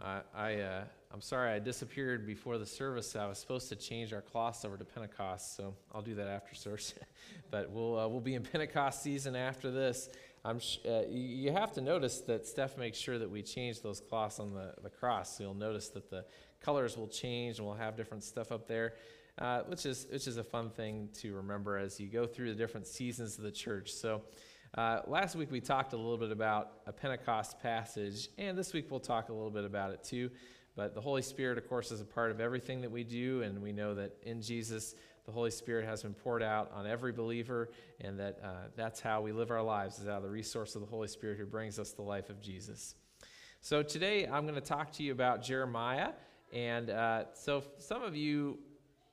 I, I uh, I'm sorry I disappeared before the service. I was supposed to change our cloths over to Pentecost, so I'll do that after service. but we'll uh, we'll be in Pentecost season after this. I'm sh- uh, you have to notice that Steph makes sure that we change those cloths on the, the cross. So you'll notice that the colors will change and we'll have different stuff up there, uh, which is which is a fun thing to remember as you go through the different seasons of the church. So. Uh, last week we talked a little bit about a Pentecost passage, and this week we'll talk a little bit about it too. But the Holy Spirit, of course, is a part of everything that we do, and we know that in Jesus, the Holy Spirit has been poured out on every believer, and that uh, that's how we live our lives, is out of the resource of the Holy Spirit who brings us the life of Jesus. So today I'm going to talk to you about Jeremiah. And uh, so some of you,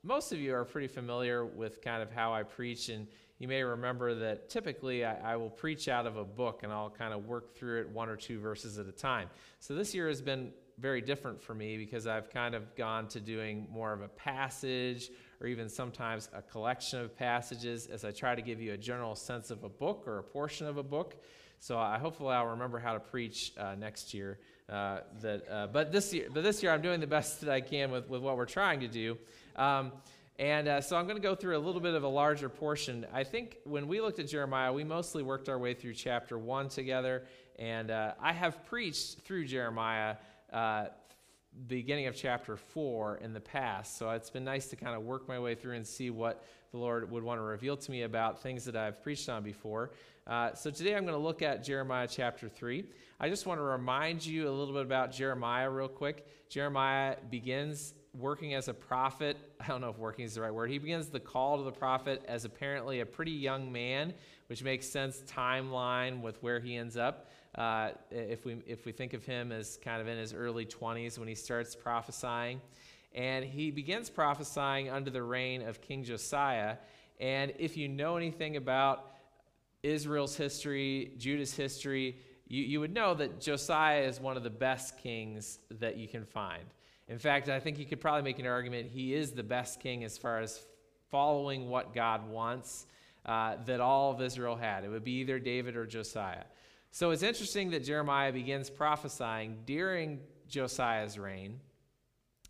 most of you are pretty familiar with kind of how I preach, and you may remember that typically I, I, will preach out of a book and I'll kind of work through it one or two verses at a time. So this year has been very different for me because I've kind of gone to doing more of a passage or even sometimes a collection of passages as I try to give you a general sense of a book or a portion of a book. So I hopefully I'll remember how to preach uh, next year. Uh, that, uh, but this year, but this year I'm doing the best that I can with, with what we're trying to do. Um, and uh, so I'm going to go through a little bit of a larger portion. I think when we looked at Jeremiah, we mostly worked our way through chapter one together. And uh, I have preached through Jeremiah, uh, beginning of chapter four in the past. So it's been nice to kind of work my way through and see what the Lord would want to reveal to me about things that I've preached on before. Uh, so today I'm going to look at Jeremiah chapter 3. I just want to remind you a little bit about Jeremiah, real quick. Jeremiah begins working as a prophet. I don't know if working is the right word. He begins the call to the prophet as apparently a pretty young man, which makes sense timeline with where he ends up. Uh, if we if we think of him as kind of in his early 20s when he starts prophesying, and he begins prophesying under the reign of King Josiah. And if you know anything about Israel's history, Judah's history, you, you would know that Josiah is one of the best kings that you can find. In fact, I think you could probably make an argument he is the best king as far as following what God wants uh, that all of Israel had. It would be either David or Josiah. So it's interesting that Jeremiah begins prophesying during Josiah's reign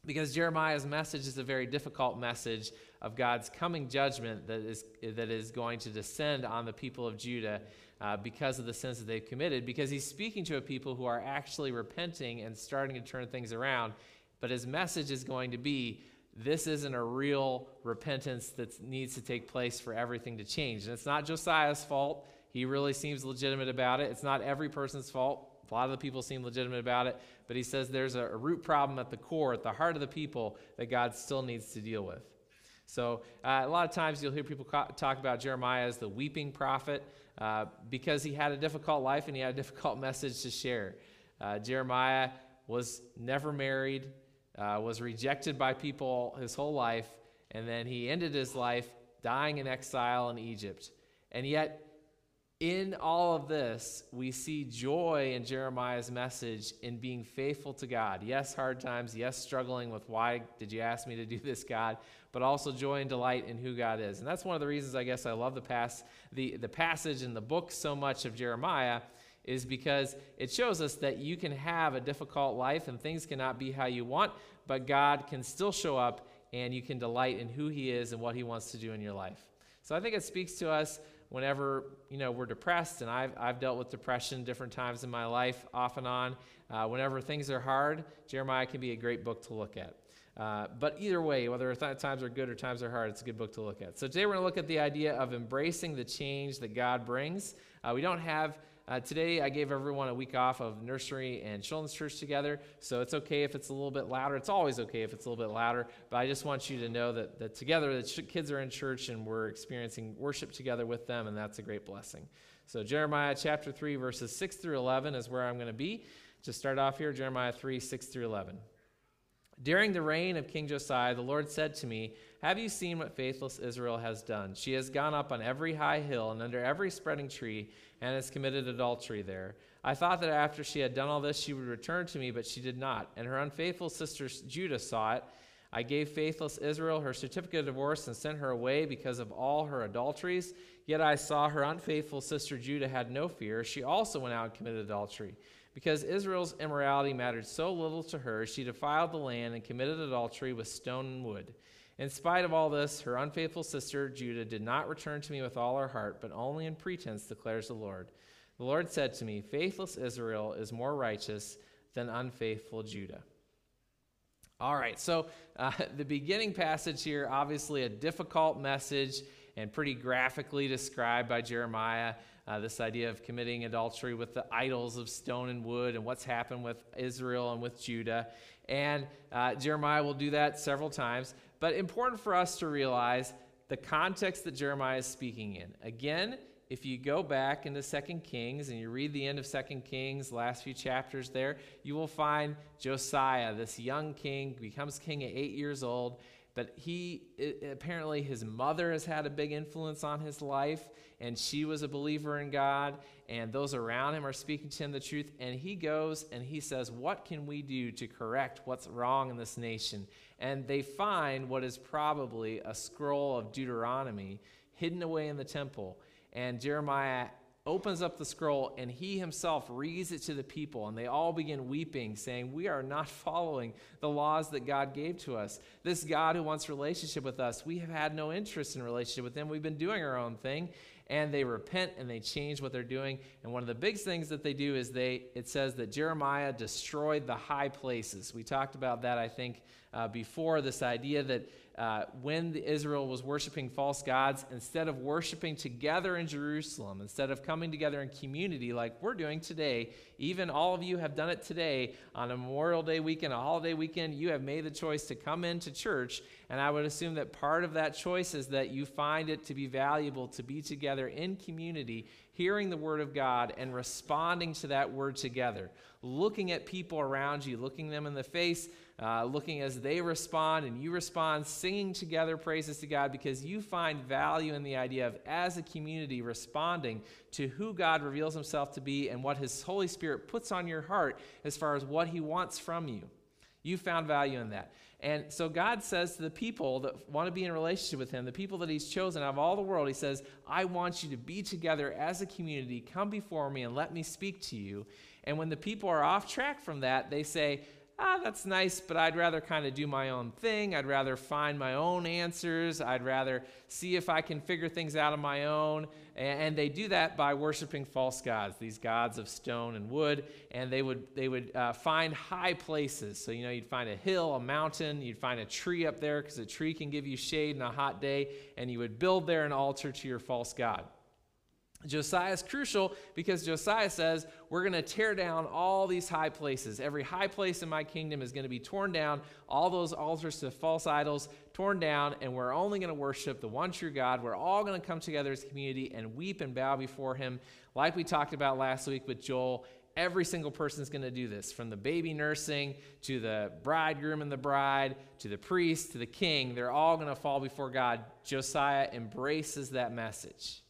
because Jeremiah's message is a very difficult message of God's coming judgment that is, that is going to descend on the people of Judah uh, because of the sins that they've committed, because he's speaking to a people who are actually repenting and starting to turn things around. But his message is going to be this isn't a real repentance that needs to take place for everything to change. And it's not Josiah's fault. He really seems legitimate about it. It's not every person's fault. A lot of the people seem legitimate about it. But he says there's a, root problem at the core, at the heart of the people, that God still needs to deal with. So, uh, a lot of times you'll hear people talk about Jeremiah as the weeping prophet uh, because he had a difficult life and he had a difficult message to share. Uh, Jeremiah was never married, uh, was rejected by people his whole life, and then he ended his life dying in exile in Egypt. And yet, in all of this, we see joy in Jeremiah's message in being faithful to God. Yes, hard times. Yes, struggling with why did you ask me to do this, God? But also joy and delight in who God is. And that's one of the reasons I guess I love the, pass, the, the passage in the book so much of Jeremiah is because it shows us that you can have a difficult life and things cannot be how you want, but God can still show up and you can delight in who He is and what He wants to do in your life. So I think it speaks to us whenever you know we're depressed, and I've, I've dealt with depression different times in my life, off and on. Uh, whenever things are hard, Jeremiah can be a great book to look at. Uh, but either way, whether th- times are good or times are hard, it's a good book to look at. So today we're going to look at the idea of embracing the change that God brings. Uh, we don't have uh, today, I gave everyone a week off of nursery and children's church together, so it's okay if it's a little bit louder. It's always okay if it's a little bit louder, but I just want you to know that, that together, the kids are in church and we're experiencing worship together with them, and that's a great blessing. So, Jeremiah chapter 3, verses 6 through 11 is where I'm going to be. Just start off here, Jeremiah 3, 6 through 11. During the reign of King Josiah, the Lord said to me, Have you seen what faithless Israel has done? She has gone up on every high hill and under every spreading tree and has committed adultery there. I thought that after she had done all this, she would return to me, but she did not. And her unfaithful sister Judah saw it. I gave faithless Israel her certificate of divorce and sent her away because of all her adulteries. Yet I saw her unfaithful sister Judah had no fear. She also went out and committed adultery. Because Israel's immorality mattered so little to her, she defiled the land and committed adultery with stone and wood. In spite of all this, her unfaithful sister Judah did not return to me with all her heart, but only in pretense, declares the Lord. The Lord said to me, Faithless Israel is more righteous than unfaithful Judah. All right, so uh, the beginning passage here, obviously a difficult message and pretty graphically described by Jeremiah. Uh, this idea of committing adultery with the idols of stone and wood and what's happened with Israel and with Judah. And uh, Jeremiah will do that several times. But important for us to realize the context that Jeremiah is speaking in. Again, if you go back into Second Kings and you read the end of Second Kings, last few chapters there, you will find Josiah, this young king, becomes king at eight years old. But he apparently his mother has had a big influence on his life, and she was a believer in God, and those around him are speaking to him the truth. And he goes and he says, What can we do to correct what's wrong in this nation? and they find what is probably a scroll of Deuteronomy hidden away in the temple. And Jeremiah opens up the scroll and he himself reads it to the people, and they all begin weeping, saying, We are not following the laws that God gave to us. This God who wants relationship with us, we have had no interest in relationship with him. We've been doing our own thing. And they repent and they change what they're doing. And one of the big things that they do is they, it says that Jeremiah destroyed the high places. We talked about that, I think, uh, before this idea that uh, when Israel was worshiping false gods, instead of worshiping together in Jerusalem, instead of coming together in community like we're doing today, even all of you have done it today on a Memorial Day weekend, a holiday weekend, you have made the choice to come into church. And I would assume that part of that choice is that you find it to be valuable to be together in community, hearing the Word of God and responding to that Word together, looking at people around you, looking them in the face uh, looking as they respond and you respond, singing together praises to God because you find value in the idea of, as a community, responding to who God reveals himself to be and what his Holy Spirit puts on your heart as far as what he wants from you. You found value in that. And so God says to the people that want to be in relationship with Him, the people that He's chosen out of all the world, He says, I want you to be together as a community. Come before me and let me speak to you. And when the people are off track from that, they say, ah, that's nice, but I'd rather kind of do my own thing. I'd rather find my own answers. I'd rather see if I can figure things out on my own. And they do that by worshiping false gods, these gods of stone and wood. And they would, they would uh, find high places. So, you know, you'd find a hill, a mountain, you'd find a tree up there because a tree can give you shade in a hot day. And you would build there an altar to your false god. Josiah is crucial because Josiah says, We're going to tear down all these high places. Every high place in my kingdom is going to be torn down, all those altars to false idols torn down, and we're only going to worship the one true God. We're all going to come together as a community and weep and bow before him, like we talked about last week with Joel. Every single person is going to do this, from the baby nursing to the bridegroom and the bride to the priest to the king. They're all going to fall before God. Josiah embraces that message.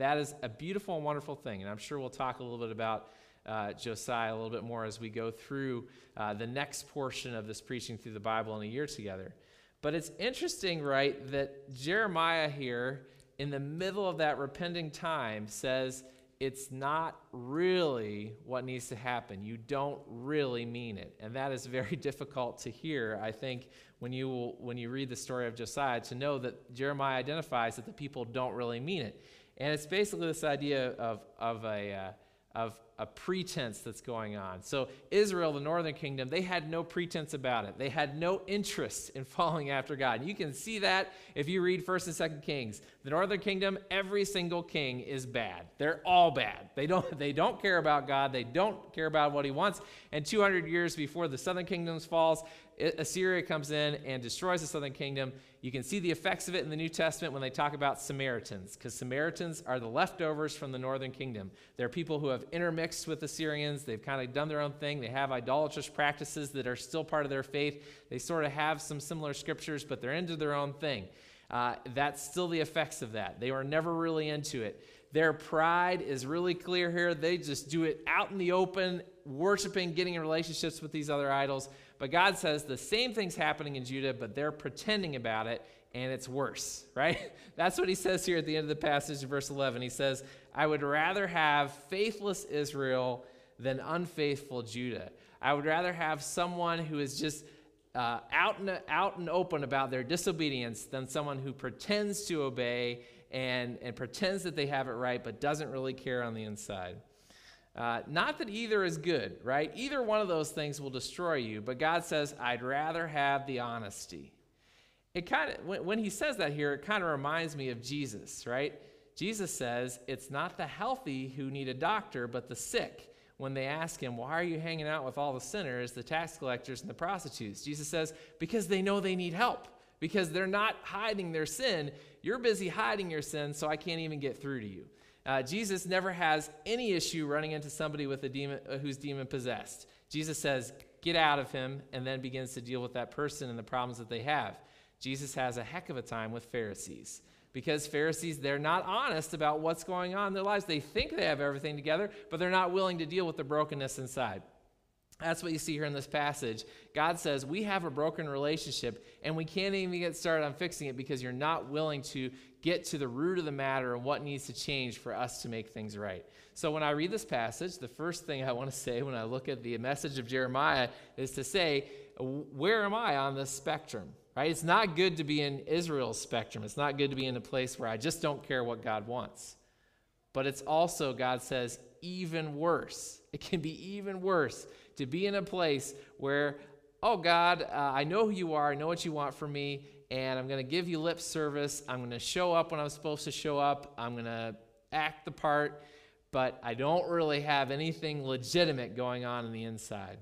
That is a beautiful and wonderful thing. And I'm sure we'll talk a little bit about uh, Josiah a little bit more as we go through uh, the next portion of this preaching through the Bible in a year together. But it's interesting, right, that Jeremiah here, in the middle of that repenting time, says it's not really what needs to happen. You don't really mean it. And that is very difficult to hear, I think, when you, when you read the story of Josiah, to know that Jeremiah identifies that the people don't really mean it. And it's basically this idea of, of, a, uh, of a pretense that's going on. So, Israel, the northern kingdom, they had no pretense about it. They had no interest in following after God. You can see that if you read 1st and 2nd Kings. The northern kingdom, every single king is bad. They're all bad. They don't, they don't care about God, they don't care about what he wants. And 200 years before the southern kingdoms falls, Assyria comes in and destroys the southern kingdom. You can see the effects of it in the New Testament when they talk about Samaritans, because Samaritans are the leftovers from the northern kingdom. They're people who have intermixed with Assyrians. They've kind of done their own thing. They have idolatrous practices that are still part of their faith. They sort of have some similar scriptures, but they're into their own thing. Uh, that's still the effects of that. They were never really into it. Their pride is really clear here. They just do it out in the open, worshiping, getting in relationships with these other idols. But God says the same thing's happening in Judah, but they're pretending about it, and it's worse, right? That's what he says here at the end of the passage, verse 11. He says, I would rather have faithless Israel than unfaithful Judah. I would rather have someone who is just uh, out, and, out and open about their disobedience than someone who pretends to obey and, and pretends that they have it right but doesn't really care on the inside. Uh, not that either is good, right? Either one of those things will destroy you, but God says, I'd rather have the honesty. It kind of, when, when he says that here, it kind of reminds me of Jesus, right? Jesus says, It's not the healthy who need a doctor, but the sick. When they ask him, Why are you hanging out with all the sinners, the tax collectors, and the prostitutes? Jesus says, Because they know they need help, because they're not hiding their sin. You're busy hiding your sin, so I can't even get through to you. Uh, Jesus never has any issue running into somebody with a demon uh, who's demon possessed. Jesus says, "Get out of him," and then begins to deal with that person and the problems that they have. Jesus has a heck of a time with Pharisees because Pharisees they're not honest about what's going on in their lives. They think they have everything together, but they're not willing to deal with the brokenness inside. That's what you see here in this passage. God says, We have a broken relationship, and we can't even get started on fixing it because you're not willing to get to the root of the matter and what needs to change for us to make things right. So, when I read this passage, the first thing I want to say when I look at the message of Jeremiah is to say, Where am I on this spectrum? Right? It's not good to be in Israel's spectrum. It's not good to be in a place where I just don't care what God wants. But it's also, God says, even worse. It can be even worse to be in a place where, oh God, uh, I know who you are, I know what you want from me, and I'm going to give you lip service. I'm going to show up when I'm supposed to show up. I'm going to act the part, but I don't really have anything legitimate going on in the inside.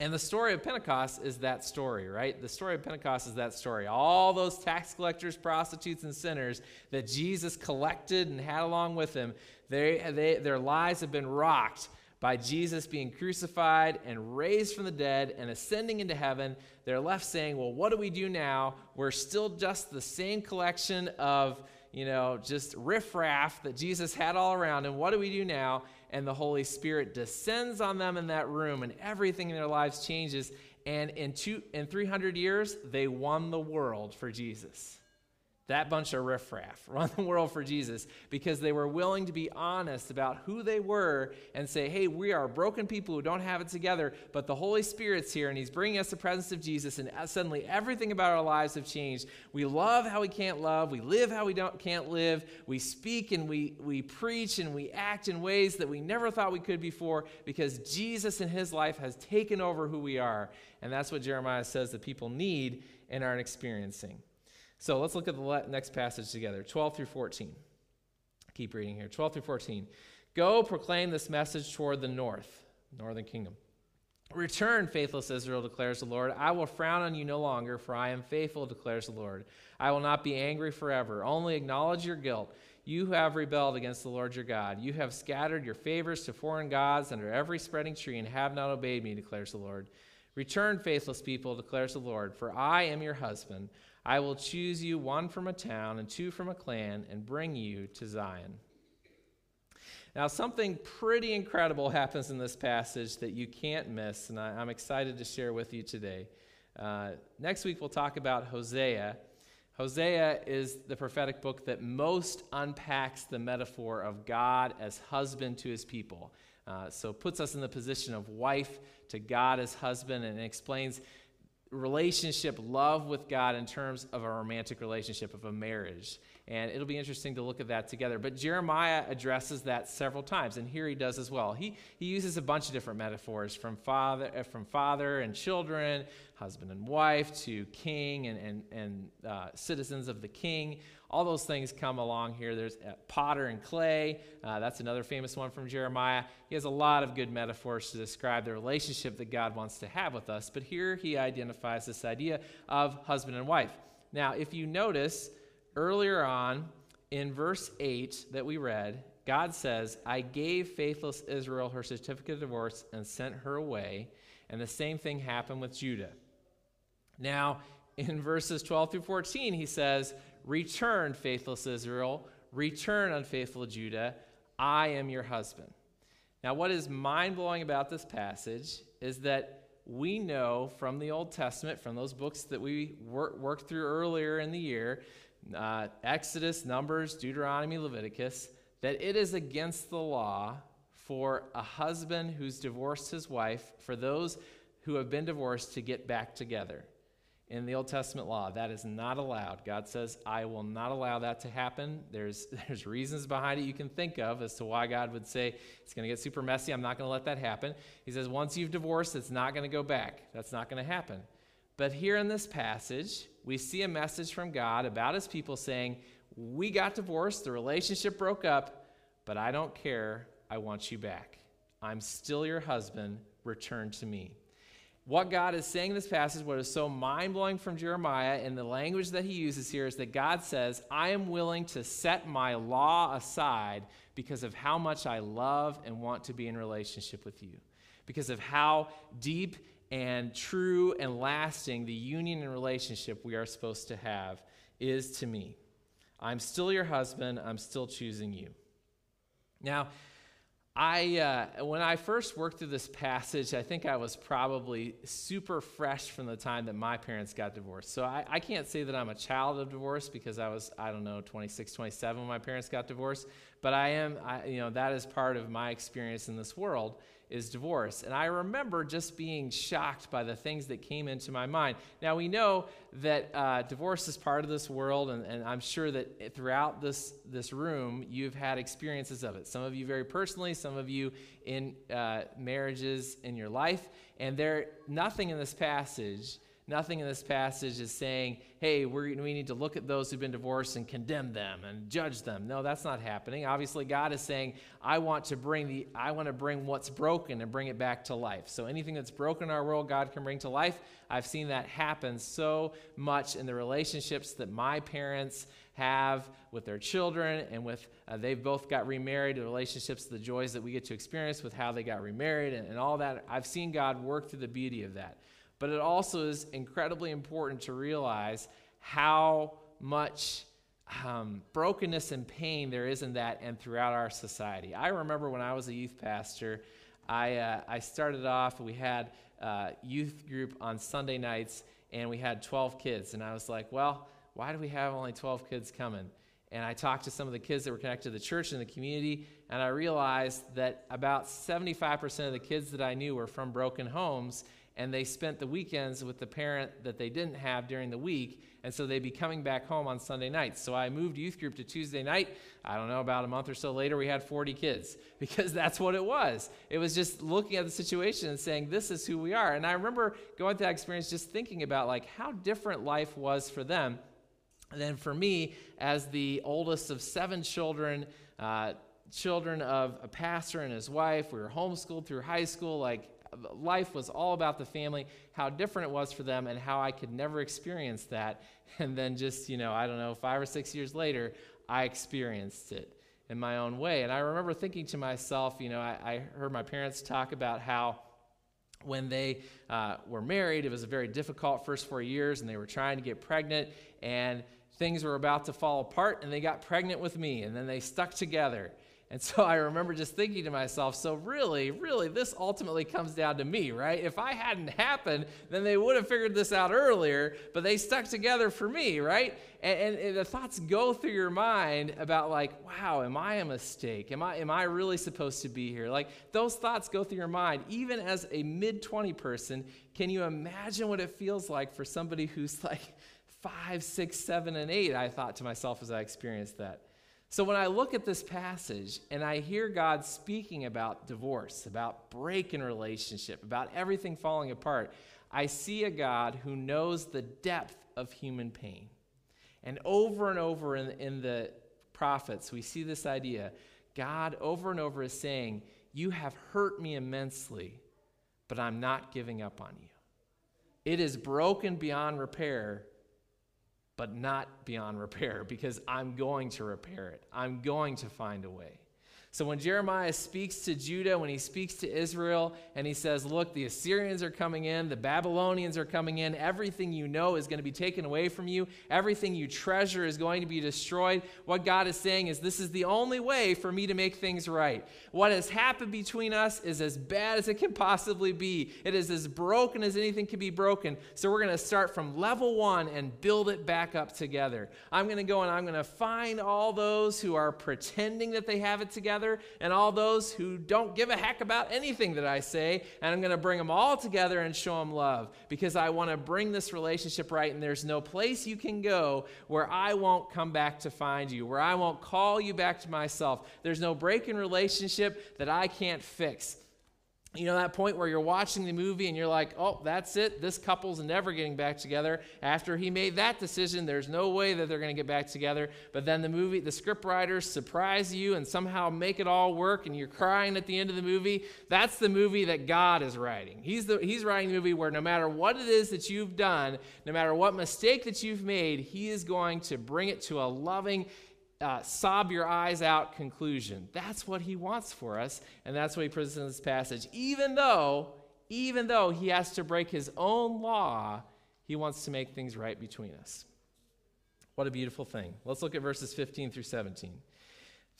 And the story of Pentecost is that story, right? The story of Pentecost is that story. All those tax collectors, prostitutes, and sinners that Jesus collected and had along with him, they, they, their lives have been rocked by Jesus being crucified and raised from the dead and ascending into heaven, they're left saying, Well, what do we do now? We're still just the same collection of, you know, just riffraff that Jesus had all around. And what do we do now? And the Holy Spirit descends on them in that room, and everything in their lives changes. And in, two, in 300 years, they won the world for Jesus that bunch of riffraff run the world for Jesus because they were willing to be honest about who they were and say, hey, we are broken people who don't have it together, but the Holy Spirit's here and He's bringing us the presence of Jesus, and uh, suddenly everything about our lives have changed. We love how we can't love, we live how we don't, can't live, we speak and we, we preach and we act in ways that we never thought we could before because Jesus in His life has taken over who we are. And that's what Jeremiah says that people need and aren't experiencing. So let's look at the next passage together 12 through 14. Keep reading here 12 through 14. Go proclaim this message toward the north, northern kingdom. Return, faithless Israel, declares the Lord. I will frown on you no longer, for I am faithful, declares the Lord. I will not be angry forever. Only acknowledge your guilt. You have rebelled against the Lord your God. You have scattered your favors to foreign gods under every spreading tree and have not obeyed me, declares the Lord. Return, faithless people, declares the Lord, for I am your husband. I will choose you one from a town and two from a clan and bring you to Zion. Now, something pretty incredible happens in this passage that you can't miss, and I, am excited to share with you today. Uh, next week, we'll talk about Hosea. Hosea is the prophetic book that most unpacks the metaphor of God as husband to his people. Uh, so, puts us in the position of wife to God as husband and explains relationship, love with God in terms of a romantic relationship, of a marriage. And it'll be interesting to look at that together. But Jeremiah addresses that several times, and here he does as well. He, he uses a bunch of different metaphors from father, uh, from father and children, husband and wife, to king and, and, and uh, citizens of the king. All those things come along here. There's uh, potter and clay. Uh, that's another famous one from Jeremiah. He has a lot of good metaphors to describe the relationship that God wants to have with us. But here he identifies this idea of husband and wife. Now, if you notice earlier on in verse 8 that we read, God says, I gave faithless Israel her certificate of divorce and sent her away. And the same thing happened with Judah. Now, in verses 12 through 14, he says, Return, faithless Israel, return, unfaithful Judah, I am your husband. Now, what is mind blowing about this passage is that we know from the Old Testament, from those books that we wor- worked through earlier in the year, uh, Exodus, Numbers, Deuteronomy, Leviticus, that it is against the law for a husband who's divorced his wife, for those who have been divorced to get back together. In the Old Testament law, that is not allowed. God says, I will not allow that to happen. There's, there's reasons behind it you can think of as to why God would say, it's going to get super messy. I'm not going to let that happen. He says, once you've divorced, it's not going to go back. That's not going to happen. But here in this passage, we see a message from God about his people saying, We got divorced, the relationship broke up, but I don't care. I want you back. I'm still your husband. Return to me. What God is saying in this passage, what is so mind blowing from Jeremiah and the language that he uses here is that God says, I am willing to set my law aside because of how much I love and want to be in relationship with you, because of how deep and true and lasting the union and relationship we are supposed to have is to me. I'm still your husband, I'm still choosing you. Now, I, uh, when I first worked through this passage, I think I was probably super fresh from the time that my parents got divorced. So I, I can't say that I'm a child of divorce because I was, I don't know, 26, 27 when my parents got divorced. But I am, I, you know, that is part of my experience in this world is divorce. And I remember just being shocked by the things that came into my mind. Now, we know that uh, divorce is part of this world, and, and, I'm sure that throughout this, this room, you've had experiences of it. Some of you very personally, some of you in uh, marriages in your life. And there, nothing in this passage Nothing in this passage is saying, hey, we need to look at those who've been divorced and condemn them and judge them. No, that's not happening. Obviously, God is saying, I want to bring the I want to bring what's broken and bring it back to life. So anything that's broken in our world, God can bring to life. I've seen that happen so much in the relationships that my parents have with their children and with uh, they've both got remarried the relationships the joys that we get to experience with how they got remarried and, and all that i've seen god work through the beauty of that but it also is incredibly important to realize how much um, brokenness and pain there is in that and throughout our society. I remember when I was a youth pastor, I, uh, I started off, we had a youth group on Sunday nights, and we had 12 kids. And I was like, well, why do we have only 12 kids coming? And I talked to some of the kids that were connected to the church and the community, and I realized that about 75% of the kids that I knew were from broken homes and they spent the weekends with the parent that they didn't have during the week and so they'd be coming back home on sunday nights. So i moved youth group to tuesday night. I don't know about a month or so later we had 40 kids because that's what it was. It was just looking at the situation and saying this is who we are. And i remember going through that experience just thinking about like how different life was for them than for me as the oldest of seven children uh, children of a pastor and his wife. We were homeschooled through high school like life was all about the family, how different it was for them, and how I could never experience that. And then just, you know, I don't know, five or six years later, I experienced it in my own way. And I remember thinking to myself, you know, I, I heard my parents talk about how when they uh, were married, it was a very difficult first four years, and they were trying to get pregnant, and things were about to fall apart, and they got pregnant with me, and then they stuck together. And so I remember just thinking to myself, so really, really, this ultimately comes down to me, right? If I hadn't happened, then they would have figured this out earlier, but they stuck together for me, right? And, and, the thoughts go through your mind about like, wow, am I a mistake? Am I, am I really supposed to be here? Like those thoughts go through your mind. Even as a mid 20 person, can you imagine what it feels like for somebody who's like five, six, seven, and eight? I thought to myself as I experienced that. So when I look at this passage and I hear God speaking about divorce, about breaking relationship, about everything falling apart, I see a God who knows the depth of human pain. And over and over in, in the prophets, we see this idea. God over and over is saying, You have hurt me immensely, but I'm not giving up on you. It is broken beyond repair, but not beyond repair because I'm going to repair it. I'm going to find a way. So when Jeremiah speaks to Judah, when he speaks to Israel, and he says, Look, the Assyrians are coming in, the Babylonians are coming in, everything you know is going to be taken away from you, everything you treasure is going to be destroyed. What God is saying is, This is the only way for me to make things right. What has happened between us is as bad as it can possibly be, it is as broken as anything can be broken. So we're going to start from level one and build it back up together. I'm going to go and I'm going to find all those who are pretending that they have it together together and all those who don't give a heck about anything that I say, and I'm going to bring them all together and show them love because I want to bring this relationship right, and there's no place you can go where I won't come back to find you, where I won't call you back to myself. There's no break in relationship that I can't fix you know that point where you're watching the movie and you're like oh that's it. This couple's never getting back together. After he made that decision there's no way that they're going to get back together. But then the movie the script writers surprise you and somehow make it all work and you're crying at the end of the movie. That's the movie that god is writing. He's the he's writing the movie where no matter what it is that you've done no matter what mistake that you've made he is going to bring it to a loving uh, sob your eyes out conclusion. That's what he wants for us, and that's what he presents in this passage. Even though, even though he has to break his own law, he wants to make things right between us. What a beautiful thing. Let's look at verses 15 through 17.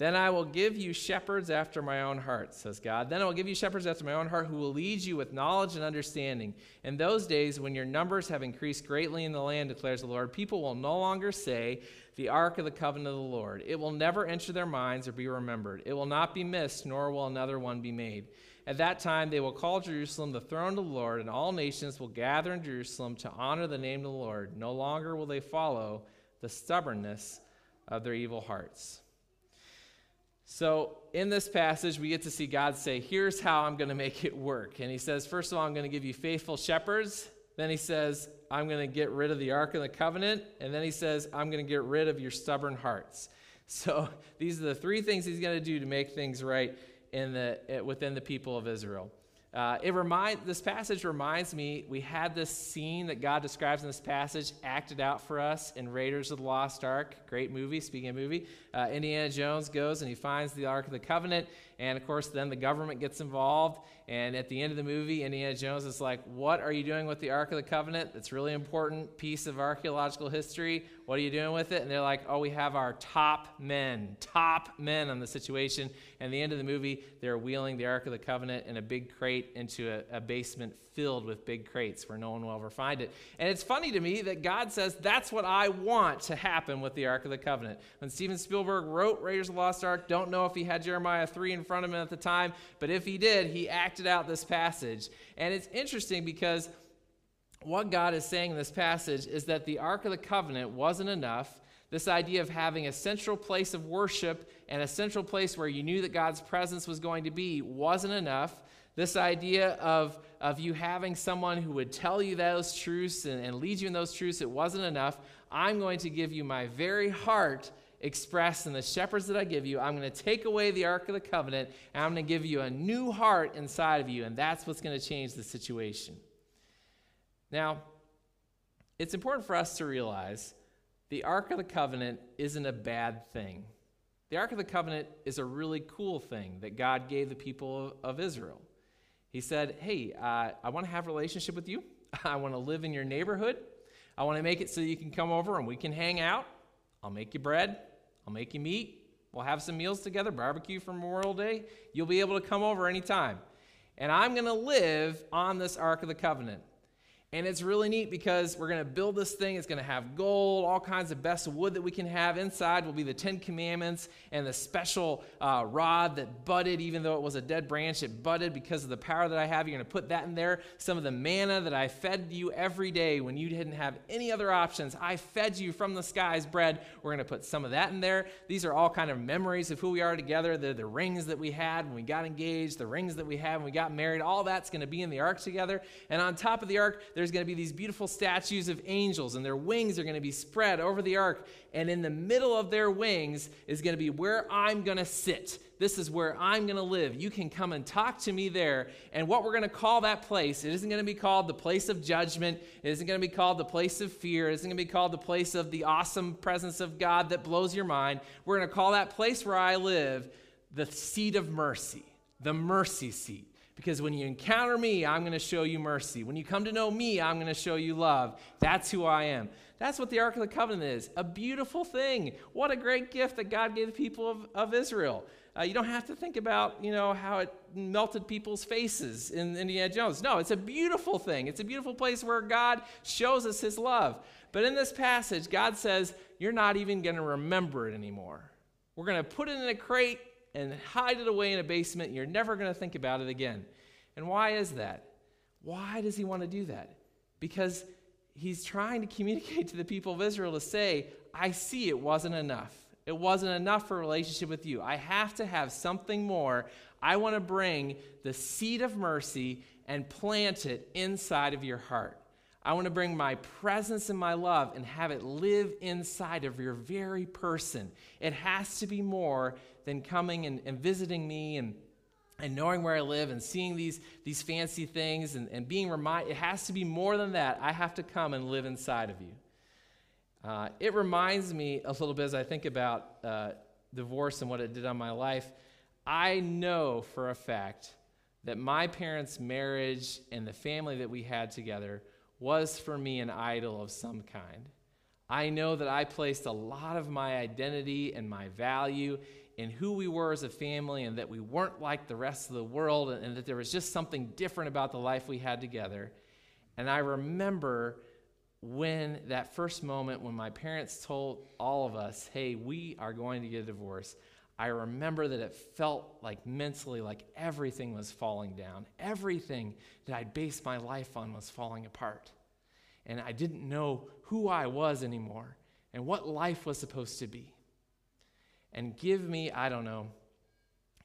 Then I will give you shepherds after my own heart, says God. Then I will give you shepherds after my own heart who will lead you with knowledge and understanding. In those days, when your numbers have increased greatly in the land, declares the Lord, people will no longer say, The ark of the covenant of the Lord. It will never enter their minds or be remembered. It will not be missed, nor will another one be made. At that time, they will call Jerusalem the throne of the Lord, and all nations will gather in Jerusalem to honor the name of the Lord. No longer will they follow the stubbornness of their evil hearts. So, in this passage, we get to see God say, Here's how I'm going to make it work. And he says, First of all, I'm going to give you faithful shepherds. Then he says, I'm going to get rid of the Ark of the Covenant. And then he says, I'm going to get rid of your stubborn hearts. So, these are the three things he's going to do to make things right in the, eh, within the people of Israel. Uh, it remind, this passage reminds me, we had this scene that God describes in this passage acted out for us in Raiders of the Lost Ark. Great movie, speaking of movie. Uh, Indiana Jones goes and he finds the Ark of the Covenant, and of course, then the government gets involved. And at the end of the movie, Indiana Jones is like, What are you doing with the Ark of the Covenant? That's really important piece of archaeological history. What are you doing with it? And they're like, Oh, we have our top men, top men on the situation. And the end of the movie, they're wheeling the Ark of the Covenant in a big crate into a, a basement filled with big crates where no one will ever find it. And it's funny to me that God says that's what I want to happen with the Ark of the Covenant. When Steven Spielberg wrote Raiders of the Lost Ark, don't know if he had Jeremiah 3 in front of him at the time, but if he did, he acted out this passage. And it's interesting because what God is saying in this passage is that the Ark of the Covenant wasn't enough. This idea of having a central place of worship and a central place where you knew that God's presence was going to be wasn't enough. This idea of, of you having someone who would tell you those truths and, and lead you in those truths, it wasn't enough. I'm going to give you my very heart expressed in the shepherds that I give you. I'm going to take away the Ark of the Covenant, and I'm going to give you a new heart inside of you, and that's what's going to change the situation. Now, it's important for us to realize the Ark of the Covenant isn't a bad thing. The Ark of the Covenant is a really cool thing that God gave the people of, Israel. He said, Hey, uh, I want to have a relationship with you. I want to live in your neighborhood. I want to make it so you can come over and we can hang out. I'll make you bread. I'll make you meat. We'll have some meals together, barbecue for Memorial Day. You'll be able to come over anytime. And I'm going to live on this Ark of the Covenant. And it's really neat because we're going to build this thing. It's going to have gold, all kinds of best wood that we can have. Inside will be the Ten Commandments and the special uh, rod that budded, even though it was a dead branch, it budded because of the power that I have. You're going to put that in there. Some of the manna that I fed you every day when you didn't have any other options. I fed you from the skies bread. We're going to put some of that in there. These are all kind of memories of who we are together. They're the rings that we had when we got engaged, the rings that we had when we got married. All that's going to be in the ark together. And on top of the ark, there's going to be these beautiful statues of angels, and their wings are going to be spread over the ark. And in the middle of their wings is going to be where I'm going to sit. This is where I'm going to live. You can come and talk to me there. And what we're going to call that place, it isn't going to be called the place of judgment. It isn't going to be called the place of fear. It isn't going to be called the place of the awesome presence of God that blows your mind. We're going to call that place where I live the seat of mercy, the mercy seat. Because when you encounter me, I'm going to show you mercy. When you come to know me, I'm going to show you love. That's who I am. That's what the Ark of the Covenant is a beautiful thing. What a great gift that God gave the people of, of Israel. Uh, you don't have to think about, you know, how it melted people's faces in Indiana Jones. No, it's a beautiful thing. It's a beautiful place where God shows us his love. But in this passage, God says, you're not even going to remember it anymore. We're going to put it in a crate and hide it away in a basement. You're never going to think about it again. And why is that? Why does he want to do that? Because he's trying to communicate to the people of Israel to say, I see it wasn't enough. It wasn't enough for a relationship with you. I have to have something more. I want to bring the seed of mercy and plant it inside of your heart. I want to bring my presence and my love and have it live inside of your very person. It has to be more than coming and, and visiting me and, and knowing where I live and seeing these, these fancy things and, and being reminded. It has to be more than that. I have to come and live inside of you. Uh, it reminds me a little bit as I think about uh, divorce and what it did on my life. I know for a fact that my parents' marriage and the family that we had together was for me an idol of some kind. I know that I placed a lot of my identity and my value in who we were as a family and that we weren't like the rest of the world and, and that there was just something different about the life we had together. And I remember when that first moment when my parents told all of us, hey, we are going to get a divorce, I remember that it felt like mentally like everything was falling down. Everything that I'd based my life on was falling apart. And I didn't know who I was anymore and what life was supposed to be. And give me, I don't know,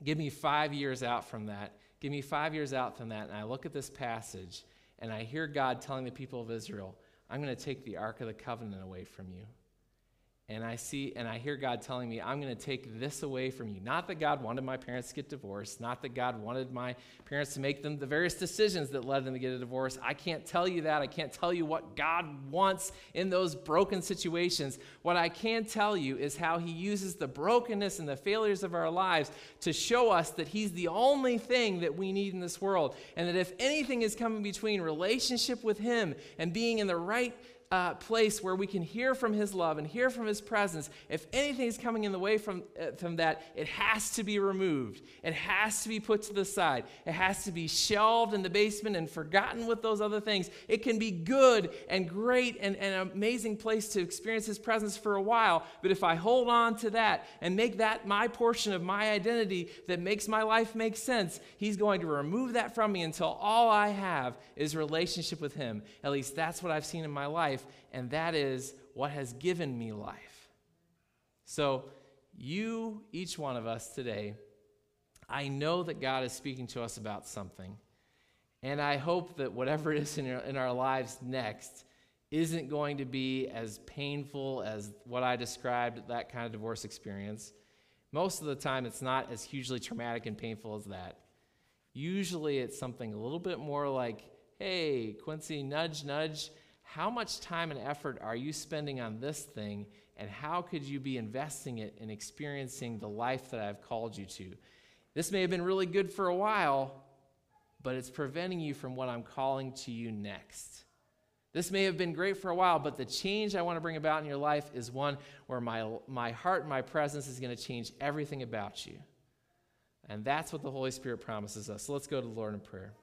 give me five years out from that. Give me five years out from that. And I look at this passage and I hear God telling the people of Israel, I'm going to take the Ark of the Covenant away from you and I see and I hear God telling me, I'm going to take this away from you. Not that God wanted my parents to get divorced, not that God wanted my parents to make them the various decisions that led them to get a divorce. I can't tell you that. I can't tell you what God wants in those broken situations. What I can tell you is how He uses the brokenness and the failures of our lives to show us that He's the only thing that we need in this world. And that if anything is coming between relationship with Him and being in the right uh, place where we can hear from His love and hear from His presence, if anything is coming in the way from, uh, from that, it has to be removed. It has to be put to the side. It has to be shelved in the basement and forgotten with those other things. It can be good and great and, and an amazing place to experience His presence for a while, but if I hold on to that and make that my portion of my identity that makes my life make sense, He's going to remove that from me until all I have is relationship with Him. At least that's what I've seen in my life life, and that is what has given me life. So, you, each one of us today, I know that God is speaking to us about something. And I hope that whatever it is in in our lives next isn't going to be as painful as what I described, that kind of divorce experience. Most of the time, it's not as hugely traumatic and painful as that. Usually, it's something a little bit more like, hey, Quincy, nudge, nudge how much time and effort are you spending on this thing, and how could you be investing it in experiencing the life that I've called you to? This may have been really good for a while, but it's preventing you from what I'm calling to you next. This may have been great for a while, but the change I want to bring about in your life is one where my, my heart and my presence is going to change everything about you. And that's what the Holy Spirit promises us. So let's go to the Lord in prayer.